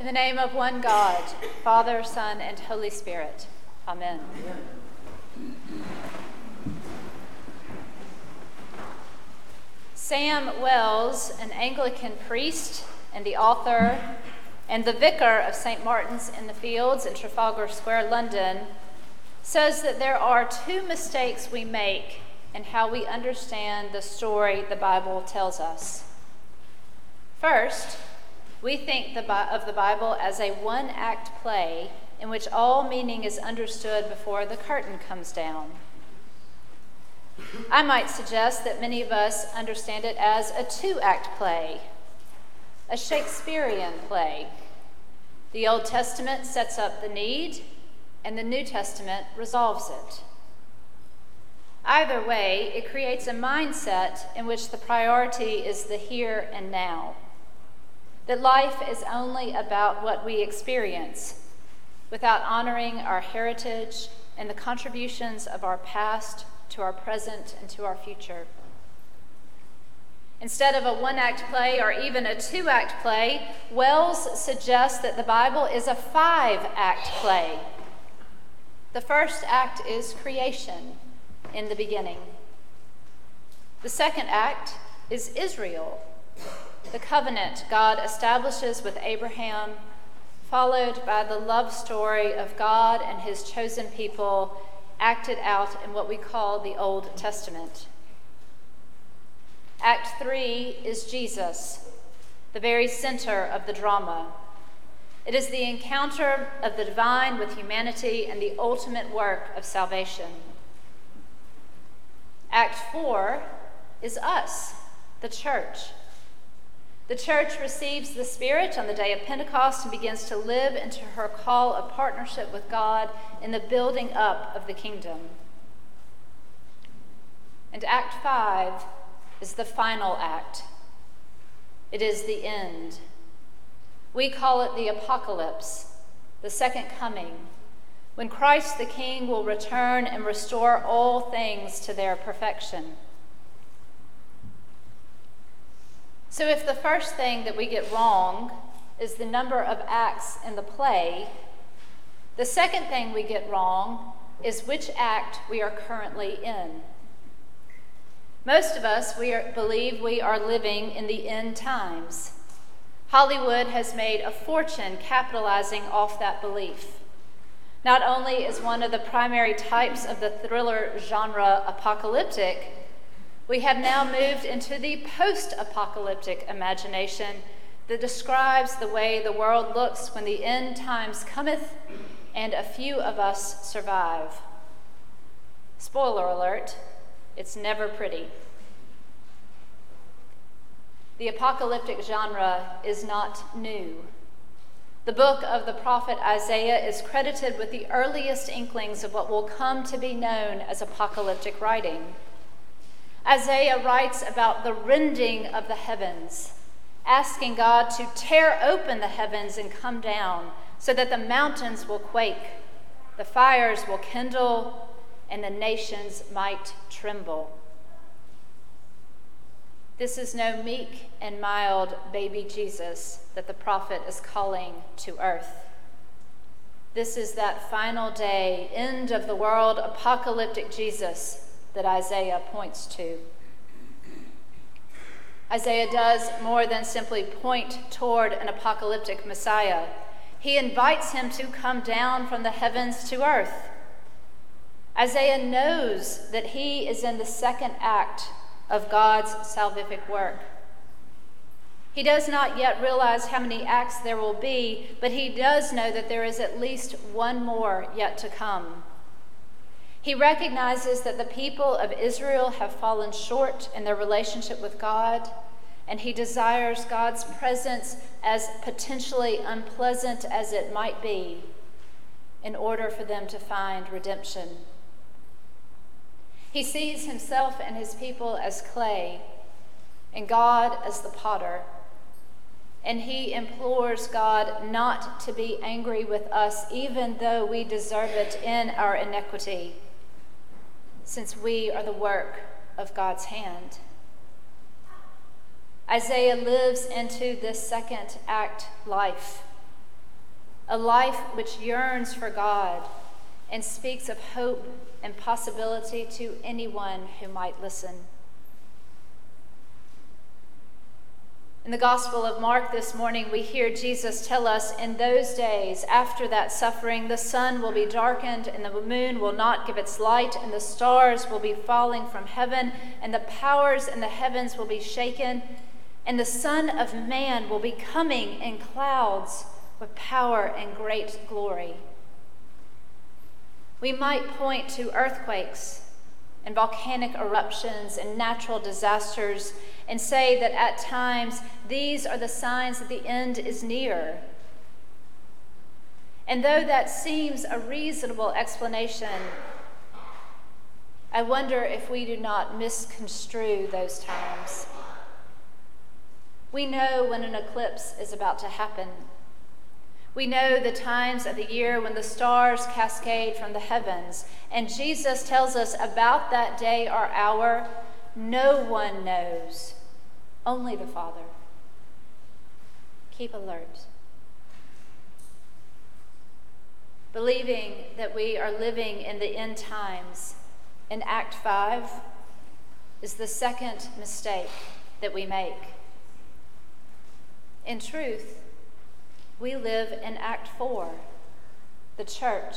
In the name of one God, Father, Son, and Holy Spirit. Amen. Sam Wells, an Anglican priest and the author and the vicar of St. Martin's in the Fields in Trafalgar Square, London, says that there are two mistakes we make in how we understand the story the Bible tells us. First, we think of the Bible as a one act play in which all meaning is understood before the curtain comes down. I might suggest that many of us understand it as a two act play, a Shakespearean play. The Old Testament sets up the need, and the New Testament resolves it. Either way, it creates a mindset in which the priority is the here and now. That life is only about what we experience, without honoring our heritage and the contributions of our past to our present and to our future. Instead of a one act play or even a two act play, Wells suggests that the Bible is a five act play. The first act is creation in the beginning. The second act is Israel, the covenant God establishes with Abraham, followed by the love story of God and his chosen people acted out in what we call the Old Testament. Act 3 is Jesus, the very center of the drama. It is the encounter of the divine with humanity and the ultimate work of salvation. Act 4 is us, the church. The church receives the Spirit on the day of Pentecost and begins to live into her call of partnership with God in the building up of the kingdom. And Act 5 is the final act, it is the end. We call it the apocalypse, the second coming, when Christ the King will return and restore all things to their perfection. So, if the first thing that we get wrong is the number of acts in the play, the second thing we get wrong is which act we are currently in. Most of us we are, believe we are living in the end times. Hollywood has made a fortune capitalizing off that belief. Not only is one of the primary types of the thriller genre apocalyptic, we have now moved into the post apocalyptic imagination that describes the way the world looks when the end times cometh and a few of us survive. Spoiler alert, it's never pretty. The apocalyptic genre is not new. The book of the prophet Isaiah is credited with the earliest inklings of what will come to be known as apocalyptic writing. Isaiah writes about the rending of the heavens, asking God to tear open the heavens and come down so that the mountains will quake, the fires will kindle, and the nations might tremble. This is no meek and mild baby Jesus that the prophet is calling to earth. This is that final day, end of the world, apocalyptic Jesus that Isaiah points to. Isaiah does more than simply point toward an apocalyptic Messiah. He invites him to come down from the heavens to earth. Isaiah knows that he is in the second act of God's salvific work. He does not yet realize how many acts there will be, but he does know that there is at least one more yet to come. He recognizes that the people of Israel have fallen short in their relationship with God, and he desires God's presence, as potentially unpleasant as it might be, in order for them to find redemption. He sees himself and his people as clay, and God as the potter. And he implores God not to be angry with us, even though we deserve it in our iniquity since we are the work of God's hand. Isaiah lives into this second act life, a life which yearns for God and speaks of hope and possibility to anyone who might listen. In the Gospel of Mark this morning, we hear Jesus tell us in those days, after that suffering, the sun will be darkened, and the moon will not give its light, and the stars will be falling from heaven, and the powers in the heavens will be shaken, and the Son of Man will be coming in clouds with power and great glory. We might point to earthquakes and volcanic eruptions and natural disasters and say that at times these are the signs that the end is near. And though that seems a reasonable explanation, I wonder if we do not misconstrue those times. We know when an eclipse is about to happen. We know the times of the year when the stars cascade from the heavens, and Jesus tells us about that day or hour. No one knows, only the Father. Keep alert. Believing that we are living in the end times in Act 5 is the second mistake that we make. In truth, we live in Act 4, the church.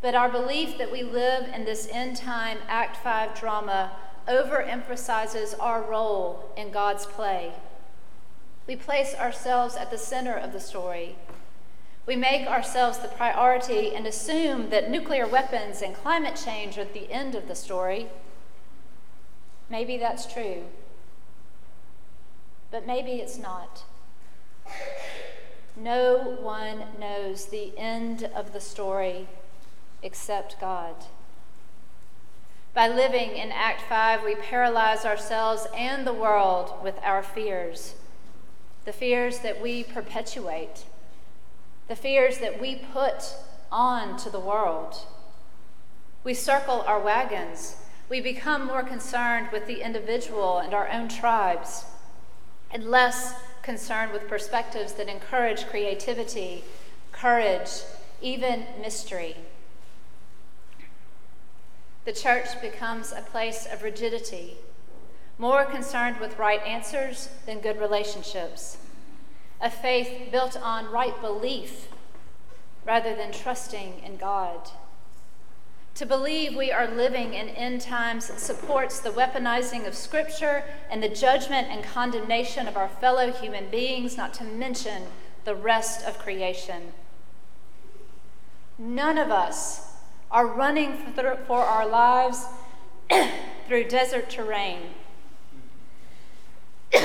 But our belief that we live in this end time Act 5 drama overemphasizes our role in God's play. We place ourselves at the center of the story. We make ourselves the priority and assume that nuclear weapons and climate change are the end of the story. Maybe that's true, but maybe it's not. No one knows the end of the story except God. By living in Act 5, we paralyze ourselves and the world with our fears. The fears that we perpetuate, the fears that we put on to the world. We circle our wagons. We become more concerned with the individual and our own tribes, and less concerned with perspectives that encourage creativity, courage, even mystery. The church becomes a place of rigidity, more concerned with right answers than good relationships, a faith built on right belief rather than trusting in God. To believe we are living in end times supports the weaponizing of Scripture and the judgment and condemnation of our fellow human beings, not to mention the rest of creation. None of us are running for our lives through desert terrain.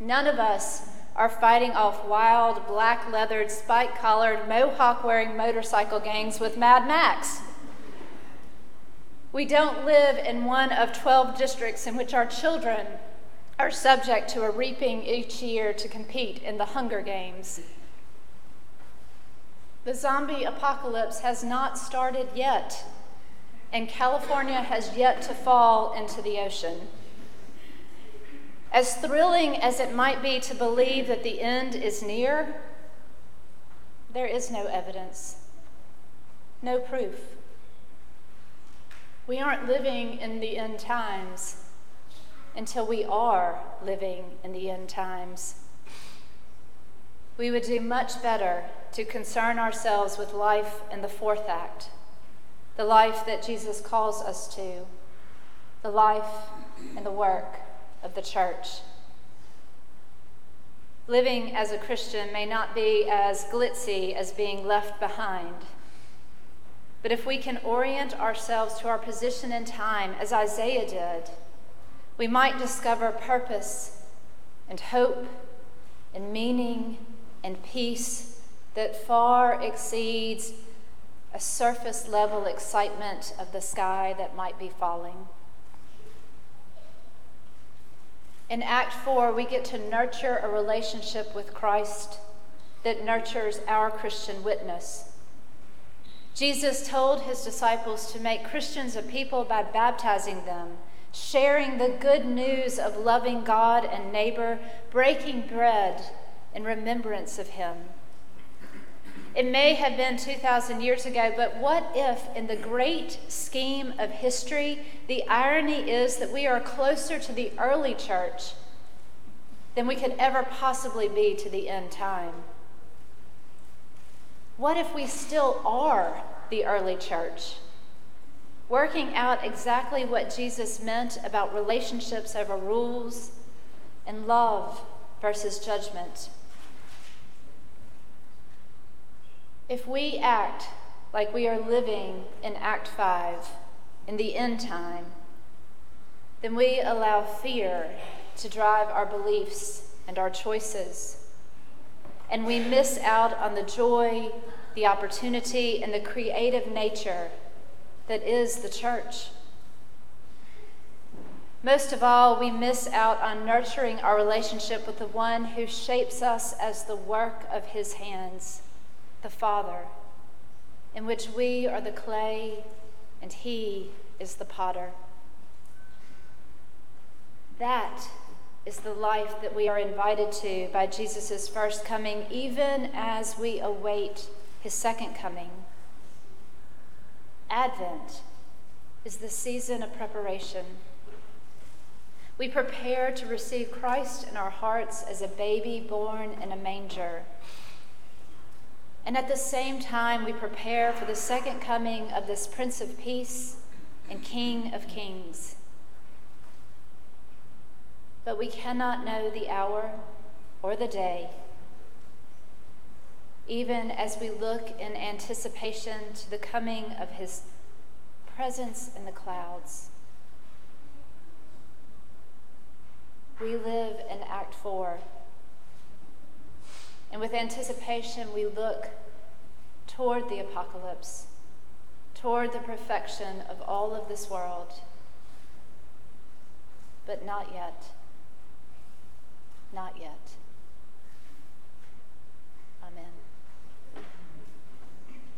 None of us are fighting off wild, black leathered, spike collared, mohawk wearing motorcycle gangs with Mad Max. We don't live in one of 12 districts in which our children are subject to a reaping each year to compete in the Hunger Games. The zombie apocalypse has not started yet, and California has yet to fall into the ocean. As thrilling as it might be to believe that the end is near, there is no evidence, no proof. We aren't living in the end times until we are living in the end times. We would do much better to concern ourselves with life in the fourth act, the life that Jesus calls us to, the life and the work of the church. Living as a Christian may not be as glitzy as being left behind. But if we can orient ourselves to our position in time, as Isaiah did, we might discover purpose and hope and meaning and peace that far exceeds a surface level excitement of the sky that might be falling. In Act 4, we get to nurture a relationship with Christ that nurtures our Christian witness. Jesus told his disciples to make Christians a people by baptizing them, sharing the good news of loving God and neighbor, breaking bread, in remembrance of him. It may have been 2,000 years ago, but what if, in the great scheme of history, the irony is that we are closer to the early church than we could ever possibly be to the end time? What if we still are the early church? Working out exactly what Jesus meant about relationships over rules and love versus judgment. If we act like we are living in Act 5 in the end time, then we allow fear to drive our beliefs and our choices. And we miss out on the joy, the opportunity, and the creative nature that is the church. Most of all, we miss out on nurturing our relationship with the one who shapes us as the work of his hands, the Father, in which we are the clay and he is the potter. That is the life that we are invited to by Jesus' first coming, even as we await his second coming. Advent is the season of preparation. We prepare to receive Christ in our hearts as a baby born in a manger. And at the same time, we prepare for the second coming of this Prince of Peace and King of Kings. But we cannot know the hour or the day even as we look in anticipation to the coming of his presence in the clouds. We live in Act 4. And with anticipation, we look toward the apocalypse, toward the perfection of all of this world. But not yet. Not yet.